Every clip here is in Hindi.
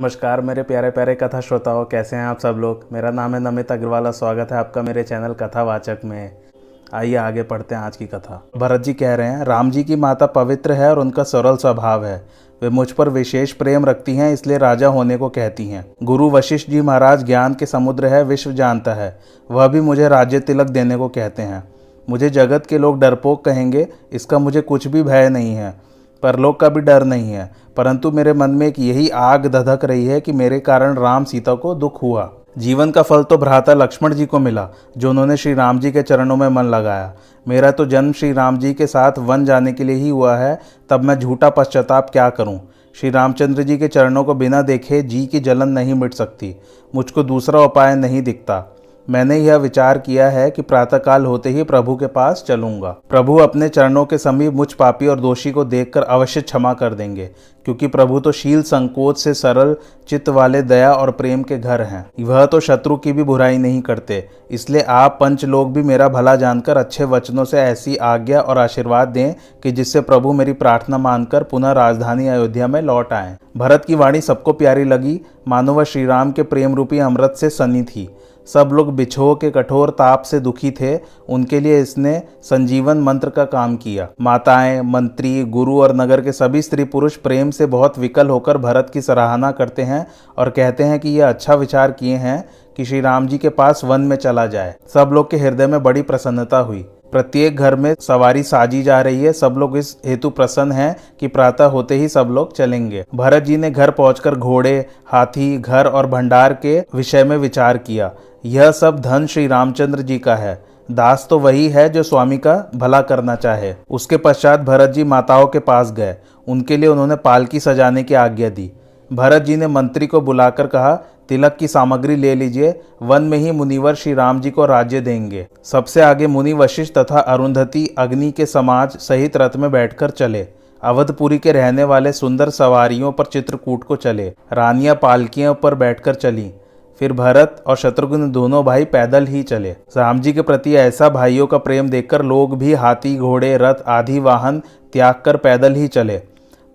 नमस्कार, मेरे प्यारे प्यारे कथा श्रोताओं कैसे हैं आप सब लोग? मेरा नाम है नमित अग्रवाल स्वागत है आपका मेरे चैनल कथावाचक में। आइए आगे पढ़ते हैं आज की कथा। भरत जी कह रहे हैं, राम जी की माता पवित्र है और उनका सरल स्वभाव है। वे मुझ पर विशेष प्रेम रखती हैं, इसलिए राजा होने को कहती हैं। गुरु वशिष्ठ जी महाराज ज्ञान के समुद्र है, विश्व जानता है। वह भी मुझे राज्य तिलक देने को कहते हैं। मुझे जगत के लोग डरपोक कहेंगे, इसका मुझे कुछ भी भय नहीं है। परलोक का भी डर नहीं है, परंतु मेरे मन में एक यही आग धधक रही है कि मेरे कारण राम सीता को दुख हुआ। जीवन का फल तो भ्राता लक्ष्मण जी को मिला, जो उन्होंने श्री राम जी के चरणों में मन लगाया। मेरा तो जन्म श्री राम जी के साथ वन जाने के लिए ही हुआ है, तब मैं झूठा पश्चाताप क्या करूँ? श्री रामचंद्र जी के चरणों को बिना देखे जी की जलन नहीं मिट सकती, मुझको दूसरा उपाय नहीं दिखता। मैंने यह विचार किया है कि प्रातःकाल होते ही प्रभु के पास चलूँगा। प्रभु अपने चरणों के समीप मुझ पापी और दोषी को देखकर अवश्य क्षमा कर देंगे, क्योंकि प्रभु तो शील संकोच से सरल, चित्त वाले दया और प्रेम के घर हैं। वह तो शत्रु की भी बुराई नहीं करते, इसलिए आप पंच लोग भी मेरा भला जानकर अच्छे वचनों से ऐसी आज्ञा और आशीर्वाद दें कि जिससे प्रभु मेरी प्रार्थना मानकर पुनः राजधानी अयोध्या में लौट आए। भरत की वाणी सबको प्यारी लगी। मानो वह श्रीराम के प्रेम रूपी अमृत से सनी थी। सब लोग बिछो के कठोर ताप से दुखी थे। उनके लिए इसने संजीवन मंत्र का काम किया। माताएँ, मंत्री, गुरु और नगर के सभी स्त्री पुरुष प्रेम से बहुत विकल होकर भरत की सराहना करते हैं और कहते हैं कि यह अच्छा विचार किए हैं कि श्री राम जी के पास वन में चला जाए। सब लोग के हृदय में बड़ी प्रसन्नता हुई। प्रत्येक घर में सवारी साजी जा रही है। सब लोग इस हेतु प्रसन्न हैं कि प्रातः होते ही सब लोग चलेंगे। भरत जी ने घर पहुंचकर घोड़े, हाथी, घर और भंडार के विषय में विचार किया। यह सब धन श्री रामचंद्र जी का है। दास तो वही है जो स्वामी का भला करना चाहे। उसके पश्चात भरत जी माताओं के पास गए। उनके लिए उन्होंने पालकी सजाने की आज्ञा दी। भरत जी ने मंत्री को बुलाकर कहा तिलक की सामग्री ले लीजिए। वन में ही मुनिवर श्री राम जी को राज्य देंगे। सबसे आगे मुनि वशिष्ठ तथा अरुंधति अग्नि के समाज सहित रथ में बैठकर चले। अवधपुरी के रहने वाले सुंदर सवारियों पर चित्रकूट को चले। रानियाँ पालकियों पर बैठकर चली। फिर भरत और शत्रुघ्न दोनों भाई पैदल ही चले। राम जी के प्रति ऐसा भाइयों का प्रेम देखकर लोग भी हाथी, घोड़े, रथ आदि वाहन त्याग कर पैदल ही चले।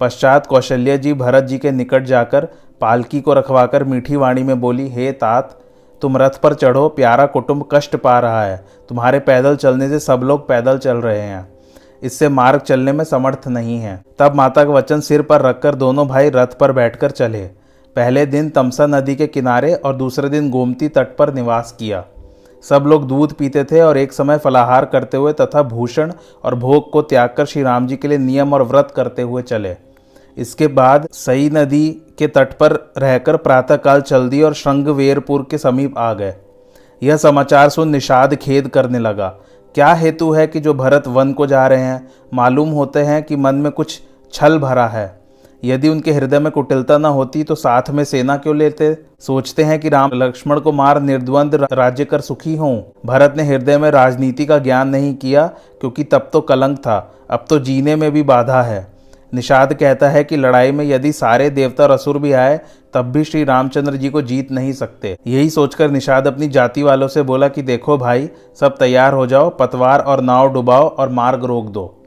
पश्चात कौशल्य जी भरत जी के निकट जाकर पालकी को रखवाकर मीठी वाणी में बोली, हे तात, तुम रथ पर चढ़ो, प्यारा कुटुंब कष्ट पा रहा है। तुम्हारे पैदल चलने से सब लोग पैदल चल रहे हैं। इससे मार्ग चलने में समर्थ नहीं है। तब माता का वचन सिर पर रखकर दोनों भाई रथ पर बैठकर चले। पहले दिन तमसा नदी के किनारे और दूसरे दिन गोमती तट पर निवास किया। सब लोग दूध पीते थे और एक समय फलाहार करते हुए तथा भूषण और भोग को त्याग कर श्री राम जी के लिए नियम और व्रत करते हुए चले। इसके बाद सई नदी के तट पर रहकर प्रातःकाल चल दी और श्रृंगवेरपुर के समीप आ गए। यह समाचार सुन निषाद खेद करने लगा। क्या हेतु है कि जो भरत वन को जा रहे हैं, मालूम होते हैं कि मन में कुछ छल भरा है। यदि उनके हृदय में कुटिलता न होती तो साथ में सेना क्यों लेते? सोचते हैं कि राम लक्ष्मण को मार निर्द्वंद राज्य कर सुखी हों। भरत ने हृदय में राजनीति का ज्ञान नहीं किया, क्योंकि तब तो कलंक था। अब तो जीने में भी बाधा है। निषाद कहता है कि लड़ाई में यदि सारे देवता असुर भी आए, तब भी श्री रामचंद्र जी को जीत नहीं सकते। यही सोचकर निषाद अपनी जाति वालों से बोला कि देखो भाई, सब तैयार हो जाओ, पतवार और नाव डुबाओ और मार्ग रोक दो।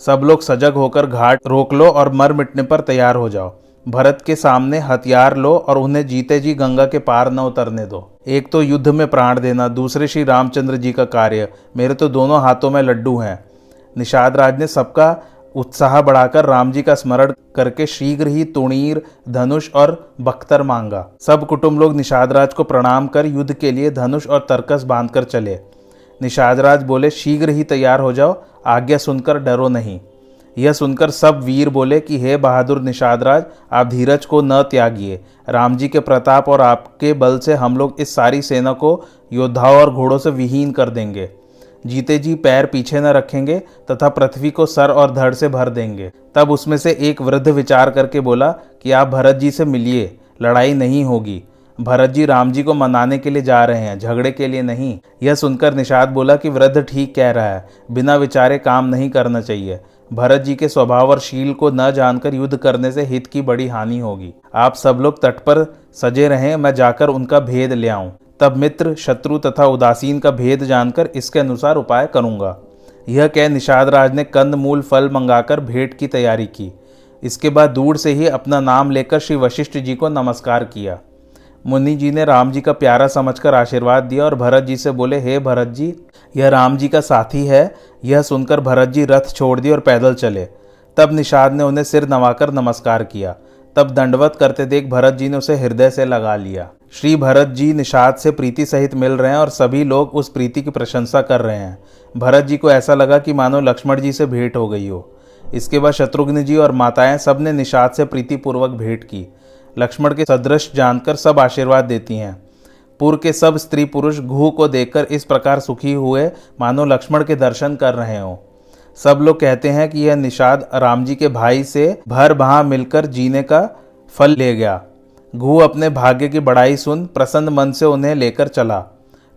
सब लोग सजग होकर घाट रोक लो और मर मिटने पर तैयार हो जाओ। भरत के सामने हथियार लो और उन्हें जीते जी गंगा के पार न उतरने दो। एक तो युद्ध में प्राण देना, दूसरे श्री रामचंद्र जी का कार्य। मेरे तो दोनों हाथों में लड्डू हैं। निषाद राज ने सबका उत्साह बढ़ाकर राम जी का स्मरण करके शीघ्र ही तुणीर, धनुष और बख्तर मांगा। सब कुटुंब लोग निषाद राज को प्रणाम कर युद्ध के लिए धनुष और तरकस बांधकर चले। निषाद राज बोले, शीघ्र ही तैयार हो जाओ, आज्ञा सुनकर डरो नहीं यह सुनकर सब वीर बोले कि, हे बहादुर निषाद राज आप धीरज को न त्यागिए। राम जी के प्रताप और आपके बल से हम लोग इस सारी सेना को योद्धाओं और घोड़ों से विहीन कर देंगे। जीते जी पैर पीछे न रखेंगे तथा पृथ्वी को सर और धड़ से भर देंगे। तब उसमें से एक वृद्ध विचार करके बोला कि आप भरत जी से मिलिए, लड़ाई नहीं होगी। भरत जी राम जी को मनाने के लिए जा रहे हैं, झगड़े के लिए नहीं। यह सुनकर निषाद बोला कि वृद्ध ठीक कह रहा है, बिना विचारे काम नहीं करना चाहिए। भरत जी के स्वभाव और शील को न जानकर युद्ध करने से हित की बड़ी हानि होगी। आप सब लोग तट पर सजे रहें, मैं जाकर उनका भेद ले आऊँ। तब मित्र, शत्रु तथा उदासीन का भेद जानकर इसके अनुसार उपाय करूँगा। यह कह निषाद राज ने कंद मूल फल मंगाकर भेंट की तैयारी की। इसके बाद दूर से ही अपना नाम लेकर श्री वशिष्ठ जी को नमस्कार किया। मुनि जी ने राम जी का प्यारा समझकर आशीर्वाद दिया और भरत जी से बोले, हे भरत जी, यह राम जी का साथी है। यह सुनकर भरत जी रथ छोड़ दिए और पैदल चले। तब निषाद ने उन्हें सिर नवाकर नमस्कार किया। तब दंडवत करते देख भरत जी ने उसे हृदय से लगा लिया। श्री भरत जी निषाद से प्रीति सहित मिल रहे हैं और सभी लोग उस प्रीति की प्रशंसा कर रहे हैं। भरत जी को ऐसा लगा कि मानो लक्ष्मण जी से भेंट हो गई हो। इसके बाद शत्रुघ्न जी और माताएँ सबने निषाद से प्रीतिपूर्वक भेंट की। लक्ष्मण के सदृश जानकर सब आशीर्वाद देती हैं। पूर्व के सब स्त्री पुरुष घू को देखकर इस प्रकार सुखी हुए मानो लक्ष्मण के दर्शन कर रहे हों। सब लोग कहते हैं कि यह निषाद राम जी के भाई से भर बहा मिलकर जीने का फल ले गया। घू अपने भाग्य की बड़ाई सुन प्रसन्न मन से उन्हें लेकर चला।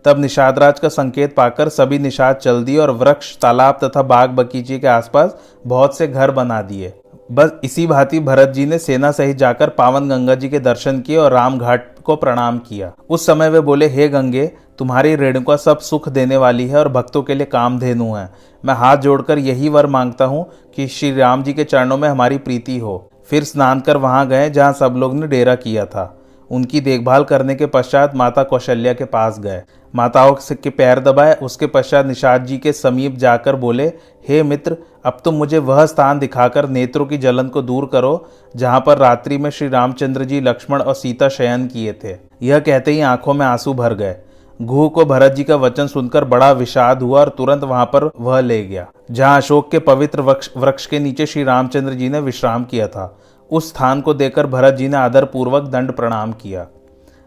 तब निषाद राज का संकेत पाकर सभी निषाद चल दिए और वृक्ष, तालाब तथा बाग बगीचे के आसपास बहुत से घर बना दिए। बस इसी भांति भरत जी ने सेना सहित जाकर पावन गंगा जी के दर्शन किए और राम घाट को प्रणाम किया। उस समय वे बोले, हे गंगे तुम्हारी रेणुका सब सुख देने वाली है और भक्तों के लिए काम धेनु है। मैं हाथ जोड़कर यही वर माँगता हूँ कि श्री राम जी के चरणों में हमारी प्रीति हो। फिर स्नान कर वहाँ गए, जहाँ सब लोग ने डेरा किया था। उनकी देखभाल करने के पश्चात माता कौशल्या के पास गए। माताओं के पैर दबाए, उसके पश्चात निषाद जी के समीप जाकर बोले, हे मित्र, अब तुम मुझे वह स्थान दिखाकर नेत्रों की जलन को दूर करो, जहाँ पर रात्रि में श्री रामचंद्र जी लक्ष्मण और सीता शयन किए थे। यह कहते ही आँखों में आँसू भर गए। घू को भरत जी का वचन सुनकर बड़ा विषाद हुआ और तुरंत वहाँ पर वह ले गया, जहाँ अशोक के पवित्र वृक्ष के नीचे श्री रामचंद्र जी ने विश्राम किया था। उस स्थान को देखकर भरत जी ने आदर पूर्वक दंड प्रणाम किया।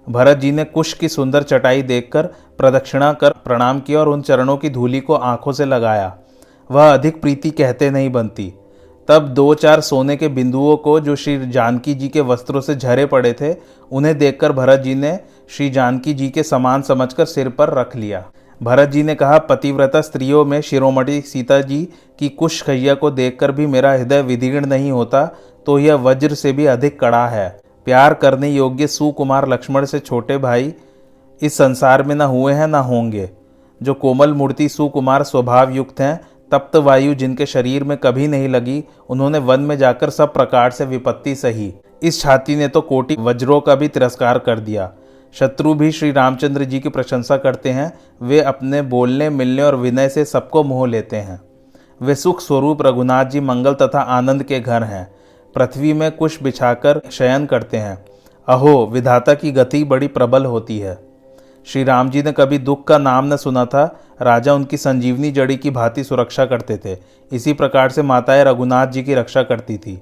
भरत जी ने कुश की सुंदर चटाई देखकर प्रदक्षिणा कर प्रणाम किया और उन चरणों की धूली को आँखों से लगाया। वह अधिक प्रीति कहते नहीं बनती। तब दो चार सोने के बिंदुओं को जो श्री जानकी जी के वस्त्रों से झरे पड़े थे, उन्हें देखकर भरत जी ने श्री जानकी जी के समान समझकर सिर पर रख लिया। भरत जी ने कहा, पतिव्रता स्त्रियों में शिरोमणि सीता जी की कुश खैया को देखकर भी मेरा हृदय विदीर्ण नहीं होता तो यह वज्र से भी अधिक कड़ा है। प्यार करने योग्य सुकुमार लक्ष्मण से छोटे भाई इस संसार में न हुए हैं, न होंगे। जो कोमल मूर्ति सुकुमार स्वभाव युक्त हैं तप्त वायु जिनके शरीर में कभी नहीं लगी, उन्होंने वन में जाकर सब प्रकार से विपत्ति सही। इस छाती ने तो कोटि वज्रों का भी तिरस्कार कर दिया। शत्रु भी श्री रामचंद्र जी की प्रशंसा करते हैं, वे अपने बोलने, मिलने और विनय से सबको मोह लेते हैं। वे सुख स्वरूप रघुनाथ जी मंगल तथा आनंद के घर हैं। पृथ्वी में कुश बिछाकर शयन करते हैं। अहो, विधाता की गति बड़ी प्रबल होती है। श्री राम जी ने कभी दुख का नाम न सुना था। राजा उनकी संजीवनी जड़ी की भांति सुरक्षा करते थे। इसी प्रकार से माताएँ रघुनाथ जी की रक्षा करती थी।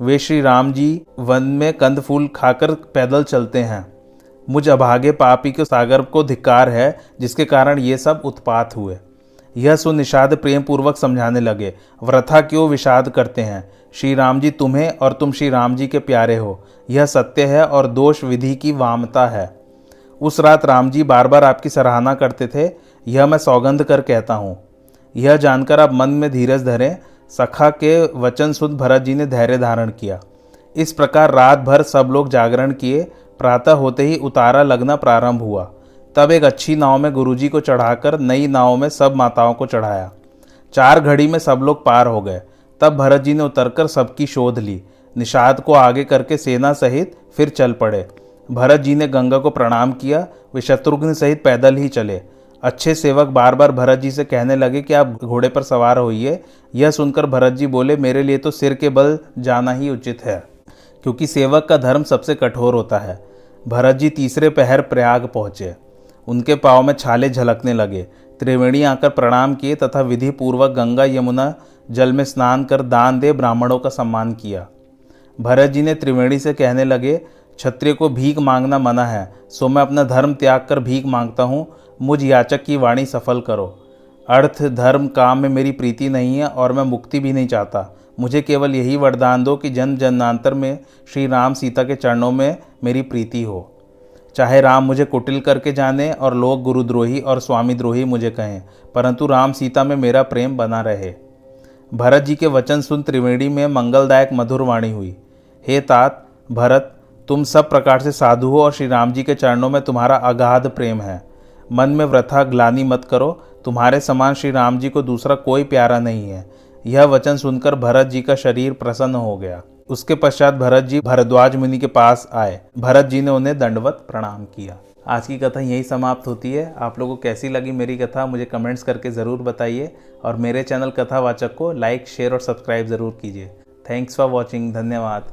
वे श्री राम जी वन में कंद फूल खाकर पैदल चलते हैं। मुझ अभागे पापी के सागर को धिक्कार है, जिसके कारण ये सब उत्पात हुए। यह सुनिषाद प्रेम पूर्वक समझाने लगे, व्रथा क्यों विषाद करते हैं? श्री राम जी तुम्हें और तुम श्री राम जी के प्यारे हो। यह सत्य है और दोष विधि की वामता है। उस रात राम जी बार बार आपकी सराहना करते थे, यह मैं सौगंध कर कहता हूँ। यह जानकर आप मन में धीरज धरें, सखा के वचन सुध भरत जी ने धैर्य धारण किया। इस प्रकार रात भर सब लोग जागरण किए, प्रातः होते ही उतारा लगना प्रारंभ हुआ। तब एक अच्छी नाव में गुरुजी को चढ़ाकर नई नाव में सब माताओं को चढ़ाया। चार घड़ी में सब लोग पार हो गए। तब भरत जी ने उतरकर सबकी शोध ली। निषाद को आगे करके सेना सहित फिर चल पड़े। भरत जी ने गंगा को प्रणाम किया, वे शत्रुघ्न सहित पैदल ही चले। अच्छे सेवक बार बार भरत जी से कहने लगे कि आप घोड़े पर सवार होइए। यह सुनकर भरत जी बोले, मेरे लिए तो सिर के बल जाना ही उचित है, क्योंकि सेवक का धर्म सबसे कठोर होता है। भरत जी तीसरे पहर प्रयाग पहुँचे। उनके पाँव में छाले झलकने लगे। त्रिवेणी आकर प्रणाम किए तथा विधि पूर्वक गंगा यमुना जल में स्नान कर दान दे ब्राह्मणों का सम्मान किया। भरत जी ने त्रिवेणी से कहने लगे क्षत्रिय को भीख मांगना मना है, सो मैं अपना धर्म त्याग कर भीख माँगता हूँ, मुझ याचक की वाणी सफल करो। अर्थ, धर्म, काम में मेरी प्रीति नहीं है और मैं मुक्ति भी नहीं चाहता। मुझे केवल यही वरदान दो कि जन जन्मांतर में, श्री राम सीता के चरणों में मेरी प्रीति हो। चाहे राम मुझे कुटिल करके जाने और लोग गुरुद्रोही और स्वामीद्रोही मुझे कहें, परंतु राम सीता में मेरा प्रेम बना रहे। भरत जी के वचन सुन त्रिवेणी में मंगलदायक मधुर वाणी हुई। हे तात, भरत तुम सब प्रकार से साधु हो और श्री राम जी के चरणों में तुम्हारा अगाध प्रेम है। मन में व्रथा ग्लानी मत करो। तुम्हारे समान श्री राम जी को दूसरा कोई प्यारा नहीं है। यह वचन सुनकर भरत जी का शरीर प्रसन्न हो गया। उसके पश्चात भरत जी भरद्वाज मुनि के पास आए। भरत जी ने उन्हें दंडवत प्रणाम किया। आज की कथा यही समाप्त होती है। आप लोगों को कैसी लगी मेरी कथा, मुझे कमेंट्स करके ज़रूर बताइए। और मेरे चैनल कथावाचक को लाइक, शेयर और सब्सक्राइब ज़रूर कीजिए। थैंक्स फॉर वॉचिंग धन्यवाद।